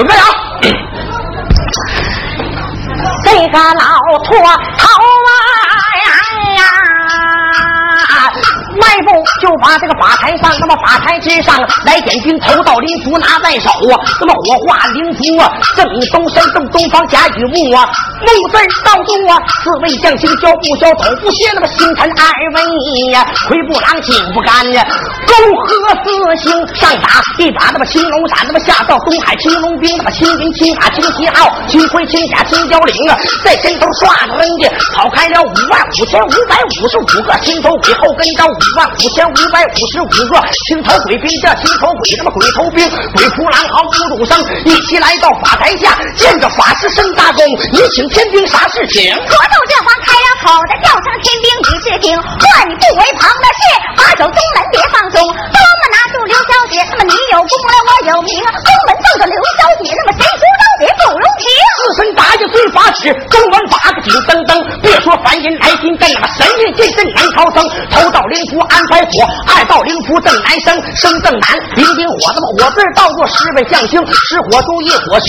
准备啊。这个老驼头迈步就把这个法台上，那么法台之上来点兵，头道灵符拿在手啊，那么火化灵符啊，正东山正东方甲雨木啊，木字道中啊，四位将星交不交斗不歇，那么星辰二位呀，魁不狼紧不干呀，勾河四星上打一把那么青龙闪，那么下到东海青龙兵，那么青云青马青旗号，青盔青甲青蛟翎啊，在身头唰的扔的跑开了五万五千五百五十五个青头鬼，后跟着五万五千五百五十五个青头鬼兵，这青头鬼他妈鬼头兵，鬼仆狼嚎不主声，一起来到法台下，见着法师升大功，你请天兵啥事情？国头这方开了口的，叫声天兵你是听，唤你不为旁的事，把守东门别放松，多么刘小姐，那么你有功来我有名，宫门奏着刘小姐，那么谁出招别不容情。自身打下罪法使，中门八个紧噔噔，别说凡人来进阵，那么神人进阵难逃生。头到灵符安排火，二道灵符正难生，生正难。灵丁火，那么火字倒作十位将星，失火中一火蛇，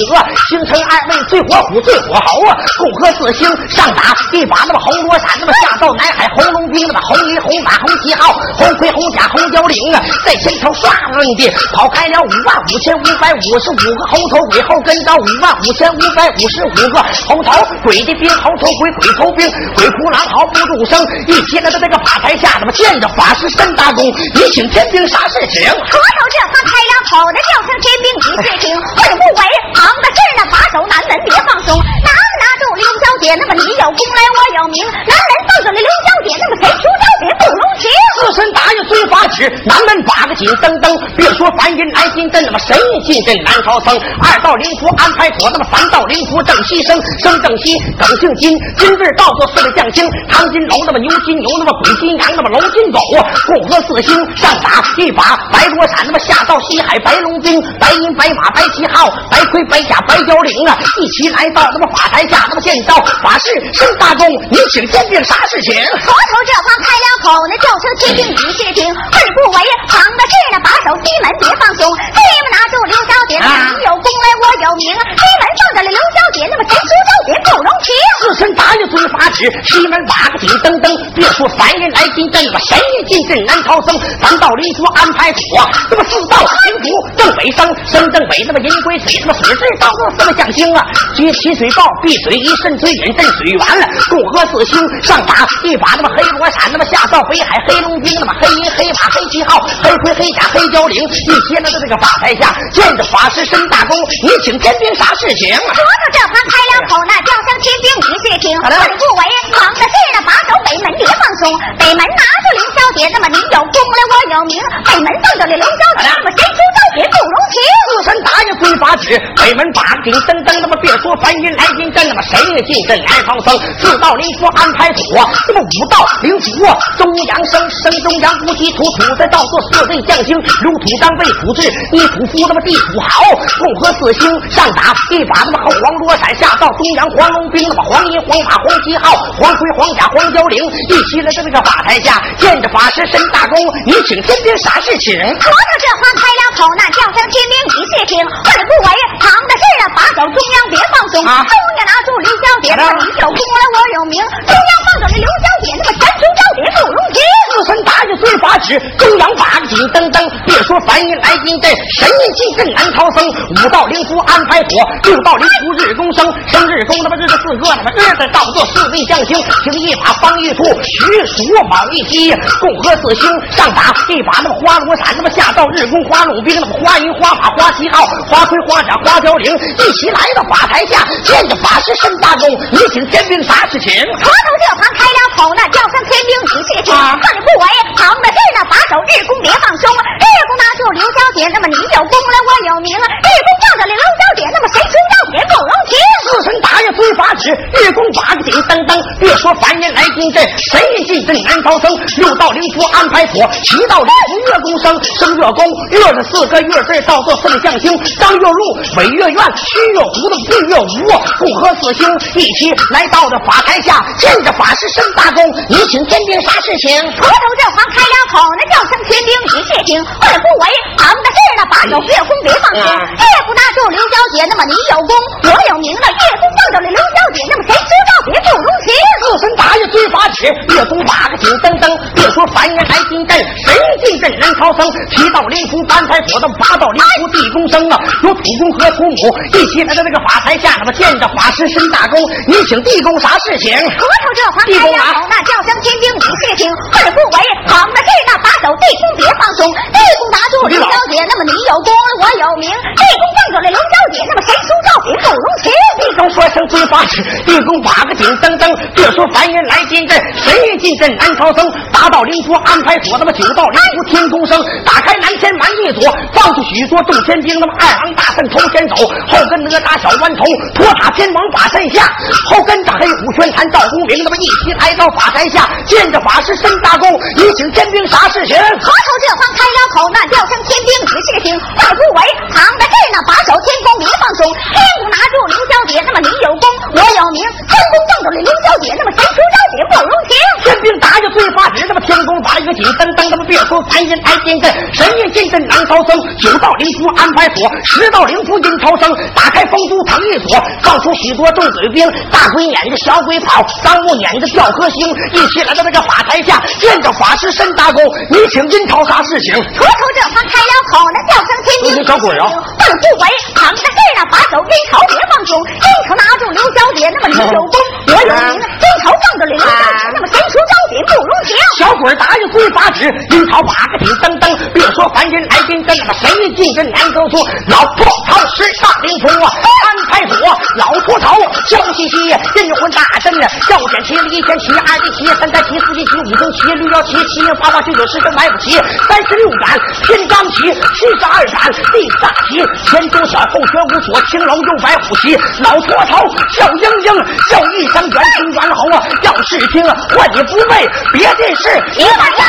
星辰二位最火虎最火猴啊，共和四星上打一把那么红罗伞，那么下到南海红龙兵，那么红衣红马红旗号，红盔红甲红蛟翎啊，在前头唰楞的跑开了五万五千五百五十五个猴头鬼，后跟着五万五千五百五十五个猴头鬼的兵，猴头鬼鬼头兵，鬼哭狼嚎不住声，一起来到这个法台下，那么见着法师申大功，你请天兵啥事情？国头这方开了口的，叫声天兵你是听，会不为旁的事呢，把守南门别放松，拿不拿刘小姐，那么你有功来我有名，南门放着了刘小姐，那么谁出招别不容情。自身打下罪法使，南门八个紧噔噔，别说凡人来进阵，那么谁进阵难逃生。二道灵符安排妥，那么三道灵符正西生，生正西，耿姓金，金字倒作四位将星，唐金龙，那么牛金牛，那么鬼金羊，那么龙金狗，共和四星上打一把白罗伞，那么下到西海白龙兵，白银白马白旗号，白盔白甲白蛟翎啊，一起来到那么法台下，那么见到法事升大功，你请天定啥事情？佛头这方开了口，那叫声天兵你是听，会不为旁的事呢，把守西门别放松，这么拿住刘小姐，你有功来我有名，西门放着了刘小姐，那么谁出招别不容情。自身打下罪法旨，西门把个紧噔噔，别说凡人来进阵，那么神人进阵难逃生。咱道灵符安排妥，那么四道灵符正北生，生正北，那么银归水，那么水字到这四个将星啊，举起水报，闭水一渗水引镇水源了，共和四星上打一把那么黑罗伞，那么下到北海黑龙兵，那么黑银黑马黑旗号，黑盔黑甲黑蛟翎，一接来到这个法台下，见着法师申大功，你请天兵啥事情？国头这番开了口，那叫声天兵你是听，会不为旁的事呢，把守北门别放松，北门拿住刘小姐，那么你有功来我有名，北门放着了刘小姐，那么谁出招别不容情。自身打下罪法旨，北门把顶噔噔，那么别说凡人来进阵，那么谁也进阵来逃僧。四道灵符安排妥，这么五道灵符啊，中阳生生中阳无极土，土在造作四位将星，如土当为土质，一土夫他妈地土豪，共和四星上打一把他妈后黄罗伞，下到中阳黄龙兵，那么黄银黄马黄旗号，黄盔黄甲黄蛟翎，一起来到这个法台下，见着法师申大功，你请天兵啥事情？国头这花开了口，那叫声天兵你是听，会不为旁的事啊，把守中央别放松，啊中央拿住刘小姐，那么你有功我有名，中央放着了刘小姐，那么谁出招别不容情。自身打下罪法使，中央八个紧噔噔，别说凡人来进阵，神印进阵难逃生。五道灵符安排妥，六道灵符日中生，生日公那么日子四个，那么日子当作四位将星，行一把方玉兔，徐属卯玉鸡，共和四星上打一把那么花罗伞，那么下到日公花龙兵，那么花银花马花旗号，花盔花甲花蛟翎，一起来到法台下，见着法师身大功，你请天兵啥事情？国头这方开了口，那叫声天兵你是听，啊会不为旁的事呢，把守日公别放松，日公拿住刘小姐，那么你有功来我有名，日公叫着了刘小姐，那么谁出招别不容情。四神打下罪法旨，日公把个顶噔噔噔，别说凡人来进阵，谁人进阵难逃生。六道灵符安排妥，七道灵符月宫生，生月宫月是四个月字，叫做四象星。张月入，北月院，虚月湖的日月无，不合四星一起来到这法台下，见着法师申大功，你请天兵啥事情？头头这话开了口，那叫声天兵你是听，会不为旁的事了，把手月宫别放心，越不拿住刘小姐，那么你有功，我有名了，月宫放着了刘小姐，那么谁知道别不如情？自身打一追法尺，月宫八个紧噔噔，别说凡人来进阵，神进阵人超生，七道灵符搬开锁的八道灵符地宫生啊，有土公和土母一起来到这个法台下，那么见着法师申大公，你请地公啥事情？头头这话开了口，那叫声天兵你是听，二不为旁的事那把手地宫别放松，地宫拿住刘小姐，那么你有功我有名，地宫放走了刘小姐，那么谁输照别不容情？地公说声尊法尺，地宫把个紧噔噔，别说凡人来进阵，神人进阵难逃生，八道灵符安排锁，那么九道灵符天空生，打开南天满地左，放出许多众天兵，那么二郎大圣头先走，后跟哪吒小弯头，托塔天王把阵下，后跟着黑虎宣坛赵公明，那么一起来到法台下，见着法师深大公，你请天兵啥事情？何愁这话开了口，那叫声天兵只是听，会不为旁的事那把手天宫别放松，天宫拿住凌霄姐，那么你有功我有名，天宫放走了凌霄姐，那么谁出招别不容情？天兵打下最发指，那么天宫把一个紧噔噔，那么别说凡人来进阵，神人进阵难逃生，九道灵符安排锁，十道灵符引超生，打开封都藏一锁，放出许多众鬼兵，大鬼撵着小鬼跑，张木撵着吊颗星，一起来到这个法台下，见着法师申大公，你请阴曹啥事情？头头这方开了口，那叫声天兵你小鬼啊放不为旁的事那把手阴曹别放松，阴曹拿住刘小姐，那么刘有功 我有名，阴曹放着刘小姐，那么谁出招别不容情？小鬼答应归法旨，阴曹八个紧噔噔，别说凡人来进阵，那么神人进跟难得出。老破曹十大灵符啊，安排火。老破曹笑嘻嘻，阴魂大阵啊，要点齐了一天齐，二地齐，三三齐，四季齐，五星齐，六幺齐，七零八八九九十真买不齐。三十六斩天罡旗，七十二斩地煞齐，前中小后玄武锁，青龙右白虎旗。老破曹笑盈盈，叫一声元清元猴啊，要是听啊，换你不为别的事，一把呀，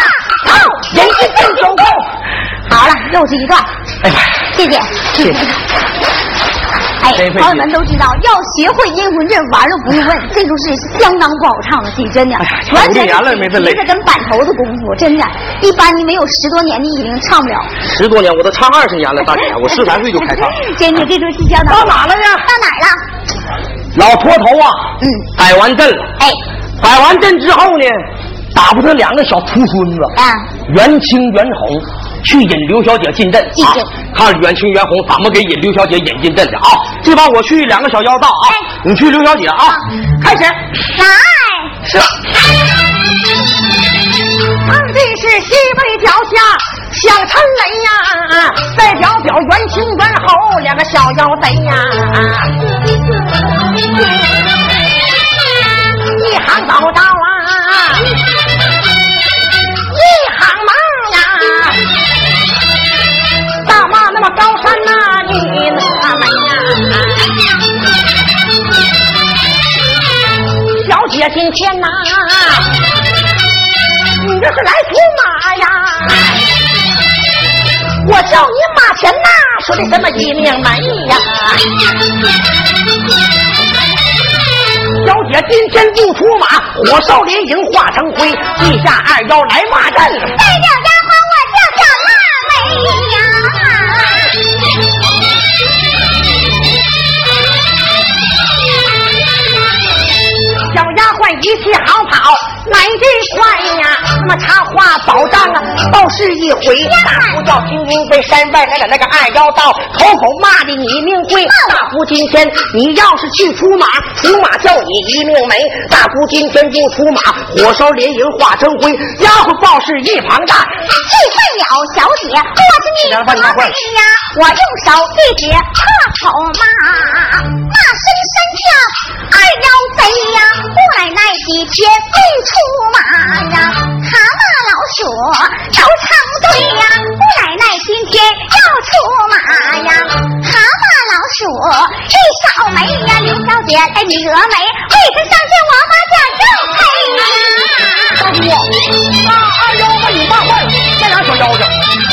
好，人家真有功。好了，又是一段，哎呀，谢谢。谢谢。哎朋友们都知道，要学会阴魂阵，玩了不用问，这首是相当不好唱的戏，真的五年了没这累这跟板头的功夫，真的，一般你没有十多年的已经唱不了。十多年，我都唱二十年了，大姐，我十三岁就开唱。真的，这出戏相当到哪了呢？到哪了？老秃头啊，嗯，摆完阵了。哎，摆完阵之后呢，打不他两个小徒孙子，啊，元青元红去引刘小姐进阵啊，看远青袁红怎么给引刘小姐引进阵的啊！这帮我去两个小妖道啊，哎你去刘小姐啊，开始。来，是。俺这是西北脚下响春雷呀，代表表元青元猴两个小妖贼呀，一行早到我叫你马前呐，说的什么一命门呀？小姐今天不出马，火烧连营化成灰，地下二妖来骂阵。么插花宝杖啊，倒是一回。大呼叫听听被山外来的那个二妖道，口口骂的你命贵。大呼今天你要是去出马，出马叫你一命没。大呼今天不出马，火烧连营化成灰。丫鬟报是一旁站，气愤了，小姐，我是你何罪呀？我用手一指破口骂，骂声声叫二妖贼呀！不来那几天不出马呀，蛤蟆老鼠都唱对呀姑奶奶今天要出马呀蛤蟆老鼠去扫眉呀刘小姐哎你峨眉为何上见王八叫郑配呀大姑啊二丫把你骂坏了这小妖精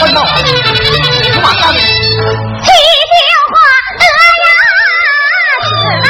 我的妈马上打你去花得呀死啦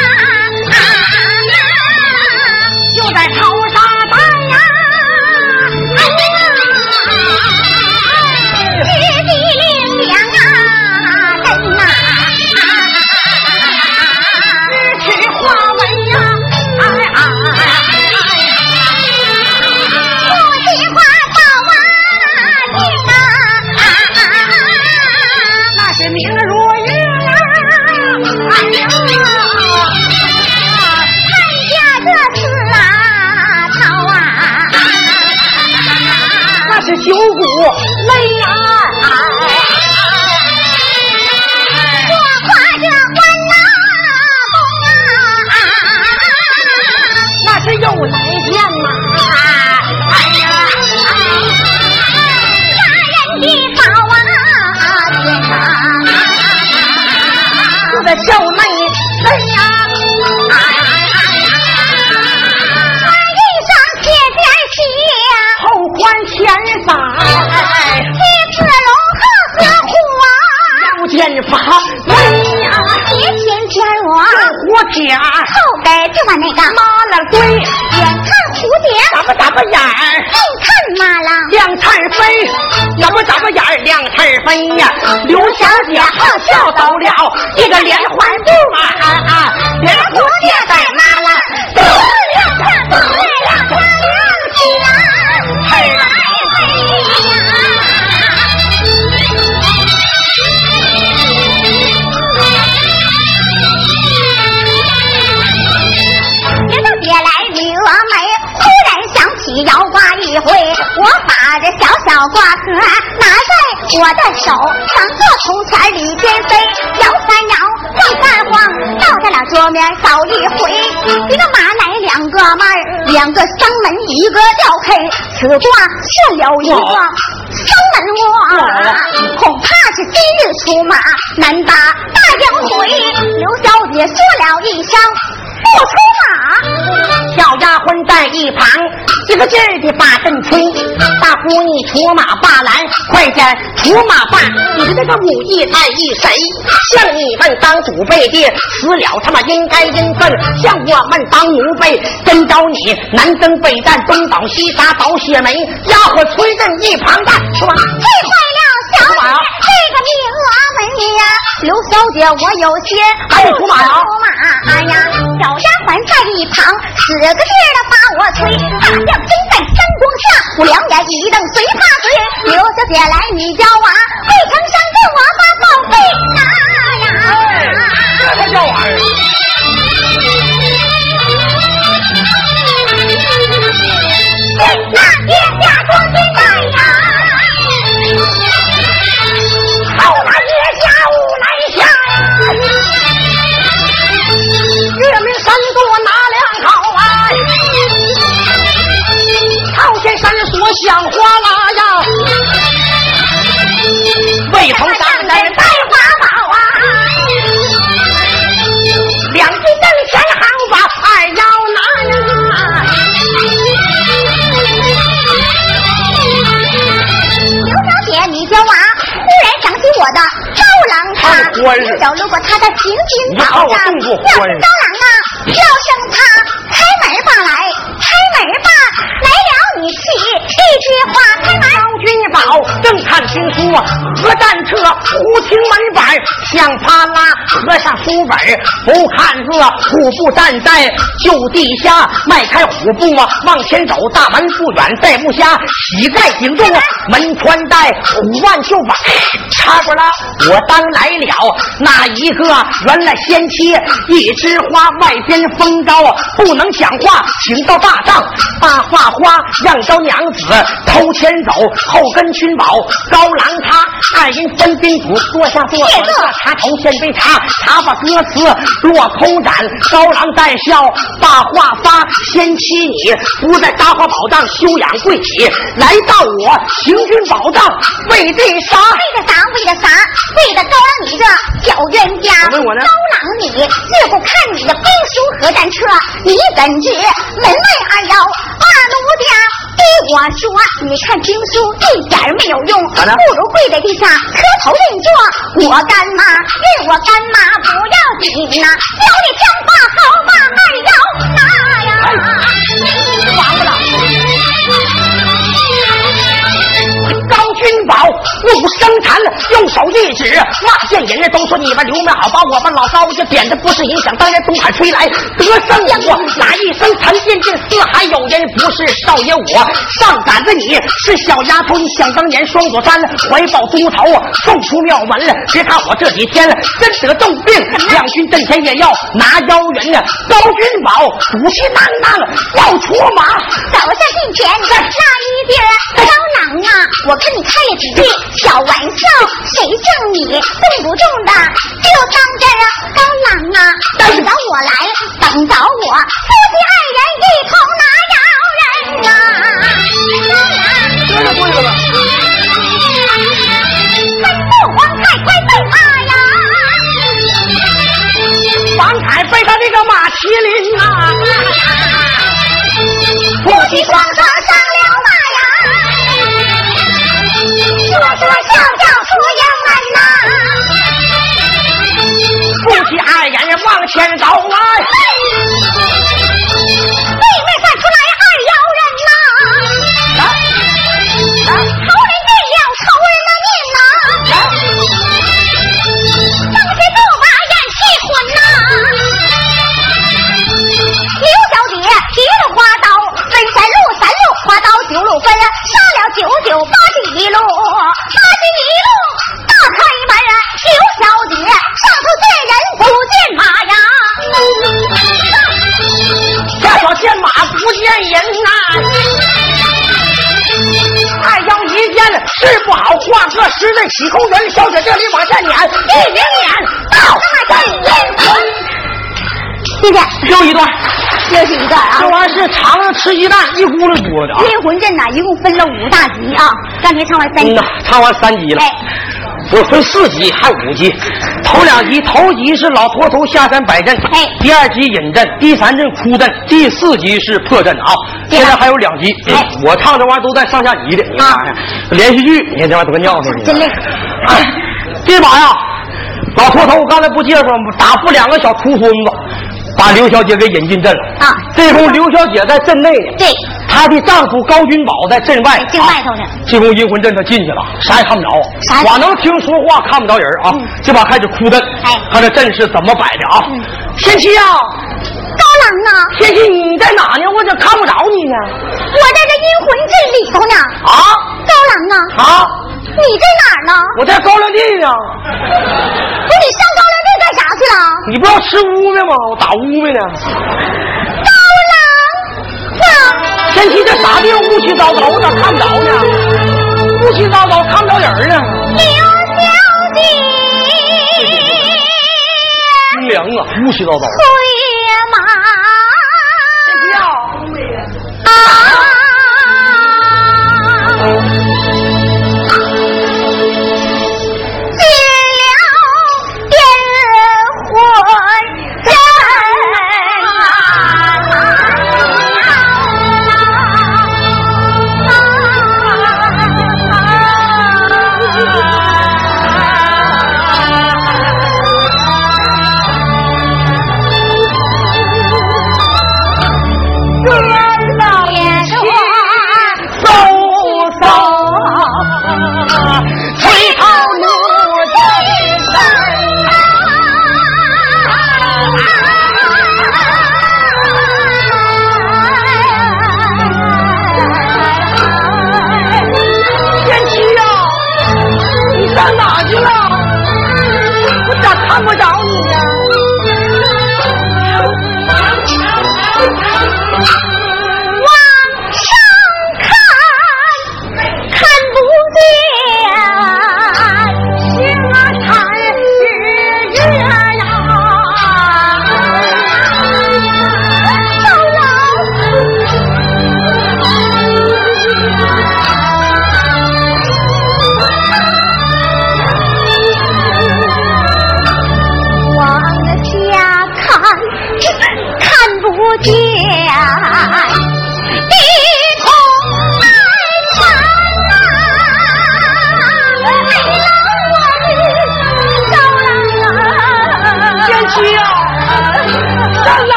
九股雷啊！后边就把那个。马了堆，眼看蝴蝶，眨巴眨巴眼儿，硬看马了，两翅飞，眨巴眨巴眼儿，两翅飞呀。刘小姐好笑到了一个连环步啊，连蝴蝶带一回，我把这小小挂壳拿在我的手，当做铜钱里边飞，摇三摇，晃三晃，倒在了桌面扫一回。一个马奶两个马两个生门，一个吊配，此卦设了一个生门窝，恐怕是今日出马难打大洋回。刘小姐说了一声。不出马，小丫鬟在一旁，一个劲儿的把阵吹。大姑你出马罢来，快点出马吧！你的这个武艺太一谁？像你们当祖辈的，死了他妈应该应分；像我们当奴辈，真招你南征北战，东倒西杀，倒血霉。家伙催阵一旁的，是吧？气坏了小姐，这个命啊门呀！刘小姐，我有些哎出马出马呀！小丫鬟在一旁，使个劲儿的把我催。大将身在山光下，我两眼一瞪，随怕随。刘小姐来，你教娃，未曾上阵，板响啪啦，合上书本不看字，虎步站在就地下，迈开虎步啊，往前走，大门不远，再不瞎，膝盖顶住门穿戴，五万就把插过了，我当来了那一个，原来先妻一枝花，外边风高，不能讲话，请到大帐，大画花让着娘子偷牵走，后跟孙群宝、高郎他二人分宾主，坐下坐坐，茶头献杯茶，茶把歌词落空斩。高郎带笑把话发，先妻你不在大花宝藏休养贵体，来到我行军宝藏为的啥？为的啥？为的啥？为的高郎你这小冤家！问我呢？高郎你自不看你的兵书和战车，你怎知门外二妖二奴家？对我说，你看兵书一点没有用，不如跪在地下磕头认错。我干妈认我干妈不要紧呐，教你枪法好把二妖好大呀！完了。君宝怒不生产，用手一指，骂见人都说你们刘门好，把我们老高家贬的不是影响。当年东海吹来得胜我，哪一声残剑尽，四海有人不是少爷我。上赶着你是小丫头，你想当年双锁山怀抱猪头送出庙门了。别看我这几天真得重病，两军阵前也要拿妖人呢。高君宝虎气囊囊要出马，走上近前那一边高囊啊，我跟你开了几句小玩笑，谁像你动不动的就当这高郎啊？等着我来，等着我，夫妻二人一同拿妖人啊！这就对了吧？父皇太快备马呀！王凯背他那个马麒麟啊，夫妻双双上了马呀！说说笑笑出营门呐！夫妻二人往前走啊！又一段，又是一段啊这。玩意儿是尝了吃鸡蛋一咕噜多的啊！阴魂阵呐，一共分了五大集啊。刚才唱完三集嗯呐，，唱完三集了。哎，我分四集还五集，头两集头集是老驼头下山摆阵，哎第二集引阵，第三阵哭阵，第四集是破阵啊。对了现在还有两集，哎我唱这玩意儿都在上下集的，你看看连续剧，你看这玩意儿多尿性，真累。哎，这把呀，老驼头我刚才不介绍吗？打不两个小秃孙子，把刘小姐给引进镇了。啊这功夫刘小姐在镇内呢，对，她的丈夫高君宝在镇外，正外头呢。这功夫阴魂阵他进去了，啥也看不着，啥也看不着光能听说话，看不着人啊。嗯这把开始哭阵，哎看这阵势怎么摆的啊？嗯贤妻啊，高郎啊，贤妻你在哪呢？我怎么看不着你呢？我在这阴魂阵里头呢。啊高郎啊，啊！你在哪儿呢？我在高粱地呢，不，你上高粱去了？你不要吃乌梅吗？我打乌梅呢。高郎啊，天气这啥地方乌七糟糟，我咋看不着呢？乌七糟糟看不着人呢。刘小姐，清凉啊，乌七糟糟。催马啊！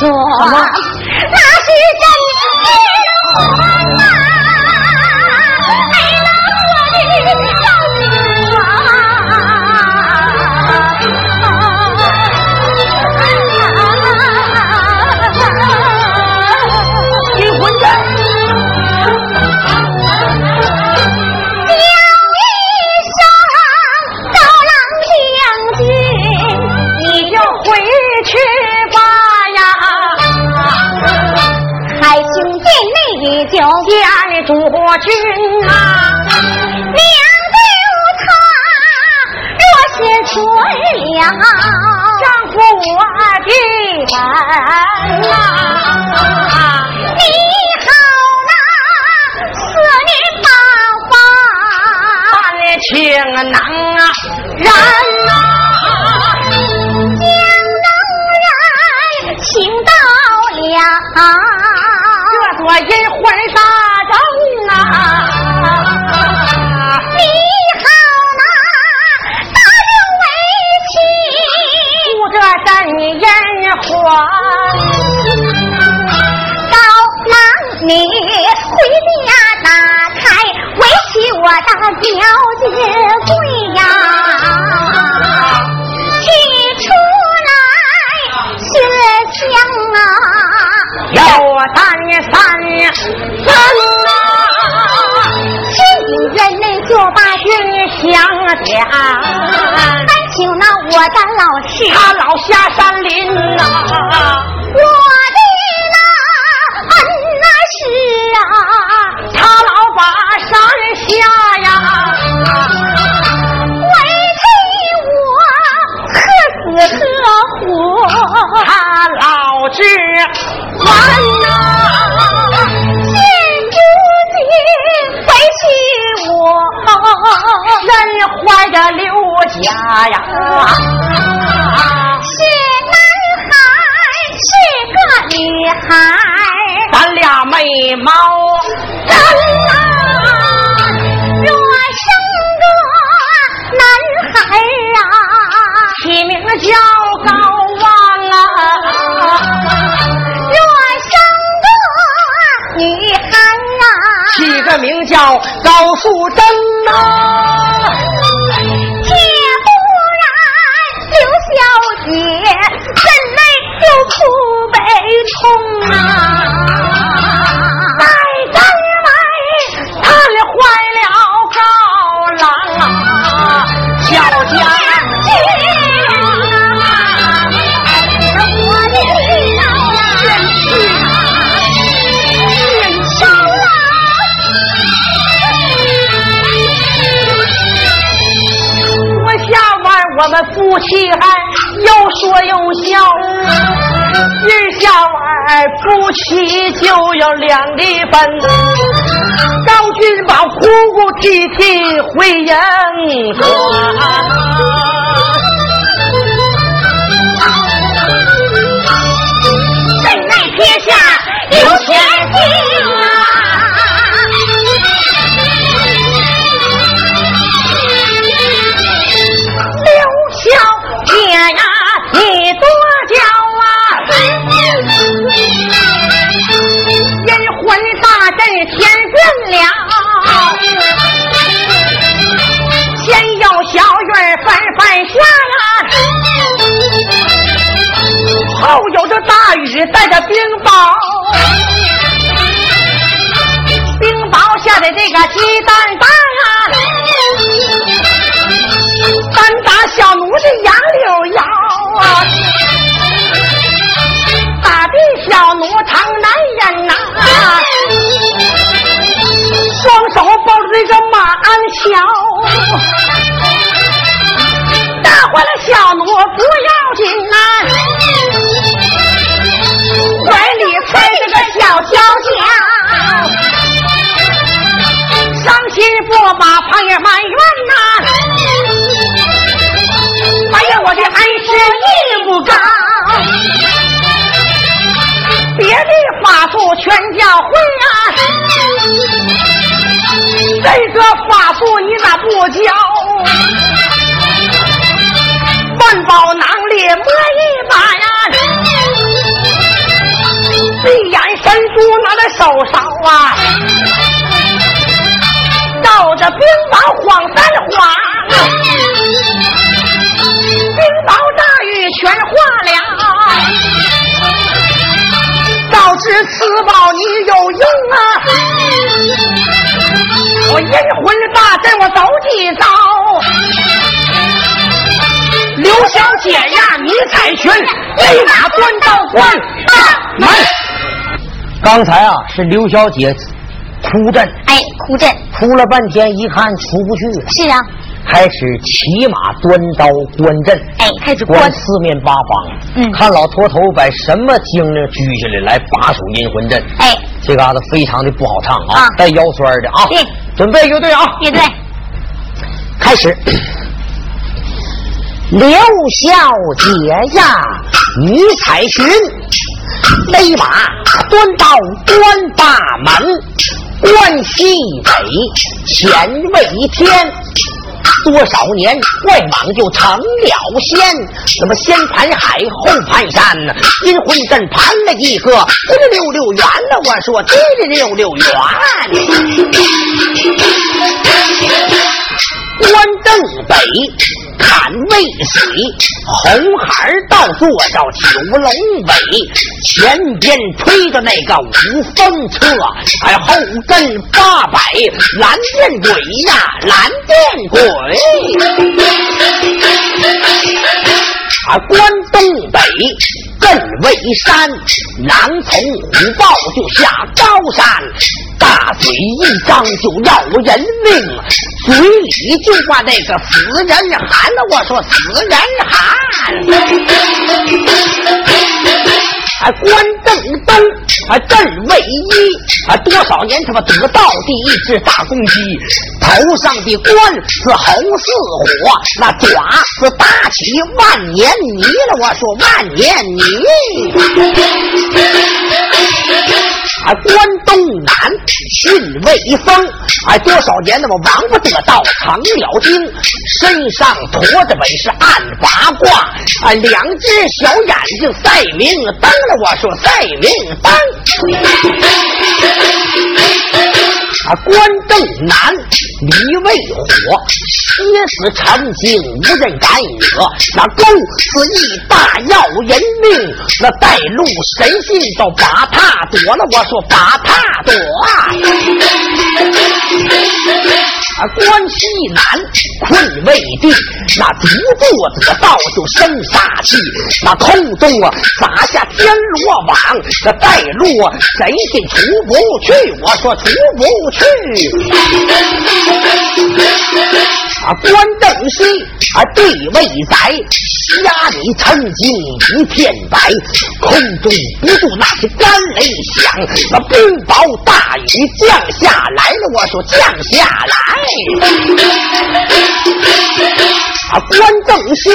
一君啊，娘对他若是存了。丈夫我的人啊，你好那四面八方，看情能啊人啊，将能人请到了。这座银婚纱证高郎你回家打开，为妻我的小姐跪呀。提出来雪香啊，要我三三分啊，天津人内就把君相见，单请那我的老师，他老下山林呐、我的那恩那是啊，他老把山下呀，为替我何死何活？他老之完呐、现如今回去我人怀着刘家呀，是男孩是个女孩，咱俩没毛。真啊！若生个男孩啊，起名叫名叫高素贞呐、且不然刘小姐，怎奈有苦悲痛啊！夫妻还又说又笑，日下晚夫妻就要两地分。高君宝哭哭啼啼回大雨。带着冰雹，冰雹下的这个鸡蛋大啊，单打小奴的杨柳腰啊，打的小奴疼难忍呐，双手抱着这个马鞍桥，打坏了小奴不要紧呐。伤心不把旁人埋怨呐，埋怨我的恩师义不高，别的法术全教会啊，这个法术你咋不教？万宝囊里摸一把呀。闭眼神珠拿在手上啊，照着冰雹晃三晃，冰雹大雨全化了，早知此宝你有用啊！我阴魂大阵我走几遭，刘小姐呀，你彩裙立马端到关大门。刚才啊，是刘小姐哭阵，哎，哭阵，哭了半天，一看出不去了。是啊，开始骑马端刀观阵，哎，开始观四面八方，嗯，看老驼头把什么精灵举下来来把守阴魂阵，哎，这嘎子非常的不好唱啊，带腰酸的啊。对，准备乐队啊，乐队，开始。刘小姐呀，你彩裙。勒马端刀关大门，关西北前为天。多少年怪蟒就成了仙，那么先盘海后盘山，阴魂阵盘了一个滴哩溜溜圆了。我说滴哩溜溜圆。关正北砍渭水，红孩儿倒坐到九龙尾，前边推着那个五风车，哎，后跟八百蓝电鬼呀，蓝电鬼。啊，关东北镇渭山，狼从虎豹就下高山，大嘴一张就要人命，嘴里就把那个死人喊。我说死人喊。啊，关正东啊，镇卫一啊，多少年他妈得到第一只大公鸡，头上的冠是红似火，那爪是打起万年泥了。我说万年泥。啊，关东南训威风，哎，多少年那么王不得道成了精，身上驮着本是暗八卦，啊，两只小眼睛赛明灯了。我说赛明灯。关正南，离为火，蝎子成精，无人敢惹。那勾是一大要人命，那带路神仙都把他躲了。我说把他躲。关西南困魏地，那独坐得道就生杀气，那空中啊砸下天罗网，这带路谁进出不去？我说出不去。啊，关正西啊，地位在，家里曾经一片白，空中不住那些干雷响，那冰雹大雨降下来了。我说降下来，啊，关正西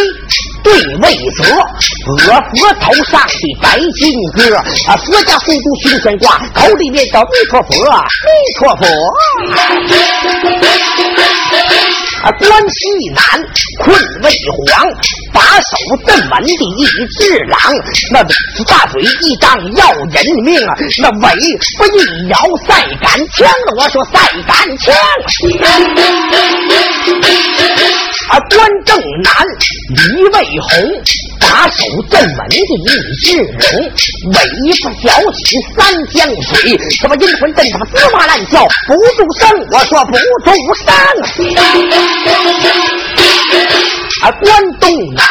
对魏泽，额佛头上的白金戈，啊，佛家护都胸前挂，口里面叫弥陀佛，弥陀佛。啊，关西南困魏黄，把手镇门的一只狼，那大嘴一张要人命啊！那尾不一摇赛杆枪我说赛杆枪。啊，关正南李卫红打手镇门的一志荣，尾巴挑起三江水，什么阴魂阵他妈滋哇乱叫不住声，我说不住声。啊，关东南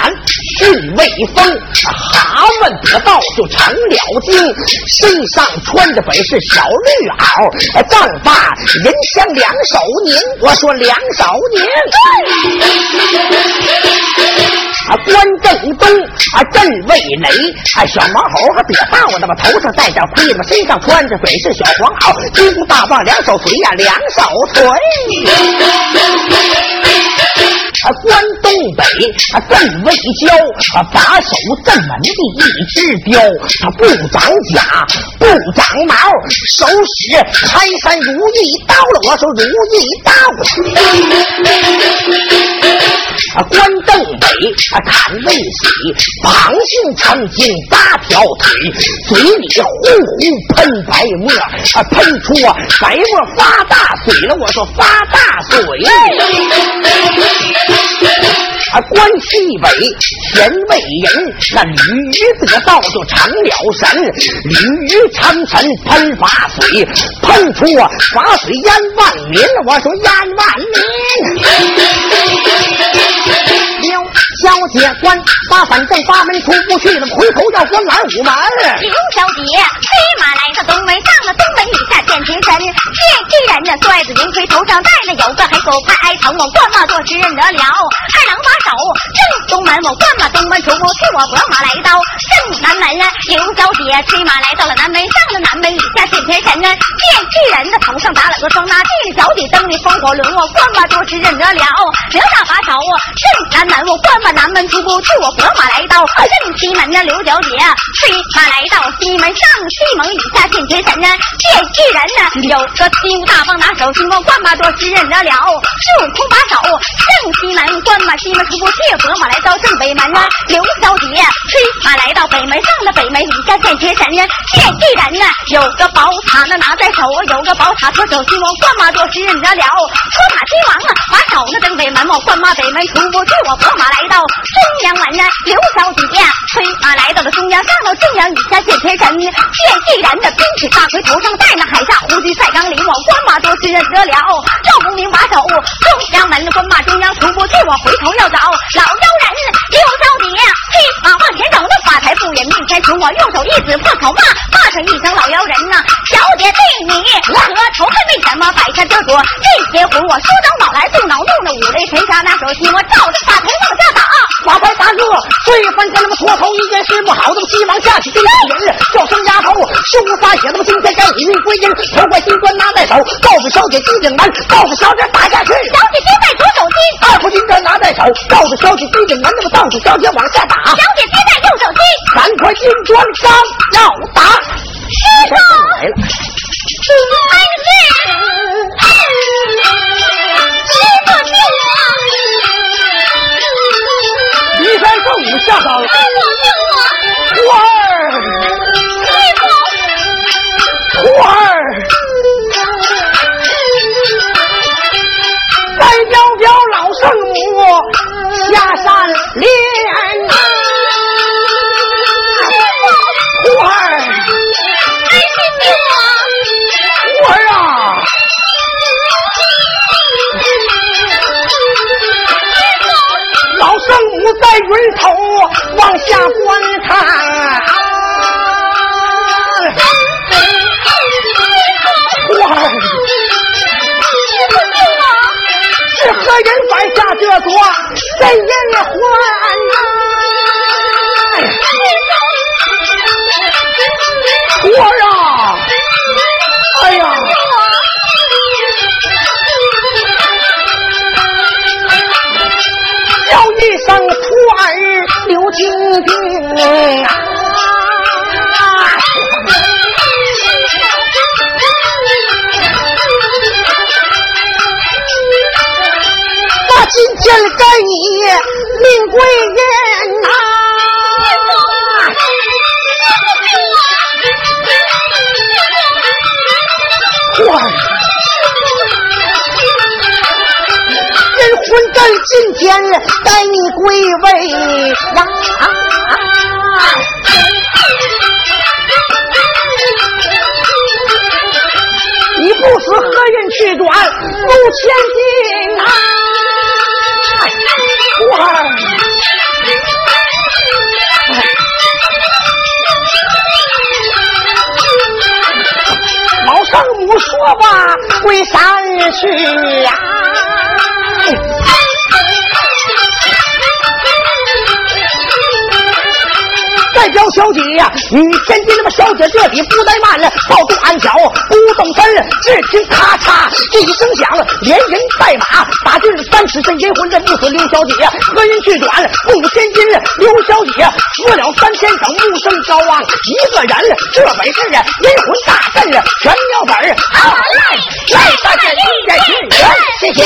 北风，蛤蟆得道就成了精，身上穿着本是小绿袄，丈八人枪两手拧，我说两手拧。啊，关正东啊，镇魏雷啊，小毛猴和瘪道，那么头上戴着盔，那么身上穿着本是小黄袄，金箍大棒两手锤呀，两手锤。啊，关东北啊，镇魏交啊，把守镇门的一只雕，他不长甲，不长毛，手使开山如意刀了。我说如意刀。啊，关东北啊，看魏喜，绑性成精八条腿，嘴里呼呼喷白沫，啊，喷出啊白沫发大水了。我说发大水。啊，关西北前卫人，那鲤鱼得道就成了神，鲤鱼成神喷法水，喷出法水淹万民。我说淹万民。小姐关八反正八门出不去，那么回头要关哪五门？刘小姐飞马来到东门，上了东门以下见天神，见这人呢，拽着银盔，头上戴着有个黑狗牌挨疼，我关马做时认得了。二郎把手正东门，我关马东门出不去，我拨马来到正南门啊。刘小姐飞马来到了南门，上了南门以下见天神啊，见这人呢，头上打了个双，那地脚底蹬的风火轮，我关马做时认得了。刘大把手正南门，我关马。南门出不去，我拨马来到正西门呢。刘小姐催马来到西门上西门以下见天神呢，见巨人呢，有个金箍大棒拿手，金光灌马多时认得了。孙悟空把手正西门关马西门出不去，拨马来到正北门呢。刘小姐催马来到北门上的北门以下见天神呢，见巨人呢，有个宝塔呢拿在手，有个宝塔托手金光关马多时认得了。托塔金王啊，把手呢正北门我关马北门出不去，我拨马来到。中央门呀，刘小姐催马来到了。中央，上到中央以下见天神，见既然的兵器大盔，头上戴那海下胡须赛钢铃，我关马多时认得了。赵公明把手中央门，关马中央出不去，我回头要找老妖人刘小姐催马往前走，那法台不忍面前出，我用手一指破口骂，骂上一声老妖人呐，小姐对你额头还为什么摆下这朵这些魂，我说着脑来动脑动的五雷神杀那手心，我照着法台往下打。马牌大哥，最翻天那么脱头一件事不好，那么急忙下去追人，叫声丫头，书撒写那么今天该你命归阴，头怪金砖拿在手，告诉小姐金顶门，告诉小姐打下去。小姐接在左手心，二副金砖拿在手，告诉小姐金顶门，那么告诉小姐往下打。小姐接在右手心，三块金砖刚要打，师傅来了，师傅师傅救我。一山凤舞下岗，听我命我，徒儿，花儿，往下观看。哇！是何人犯下这座镇人环金兵啊！那今天给你命贵人呐！哇！今天带你归位呀！你不是何人去转路千金啊？哇！老圣母说吧，归山去呀、代表小姐呀，女千金那么小姐这里不怠慢了，抱住鞍桥不动身，只听咔嚓这一声响，连人带马打进三尺深阴魂这不死刘小姐呀，何人去转不千金？刘小姐死了三千整，木生高昂一个人，这本事啊阴魂大阵全标本，好来来大家一点心，谢谢。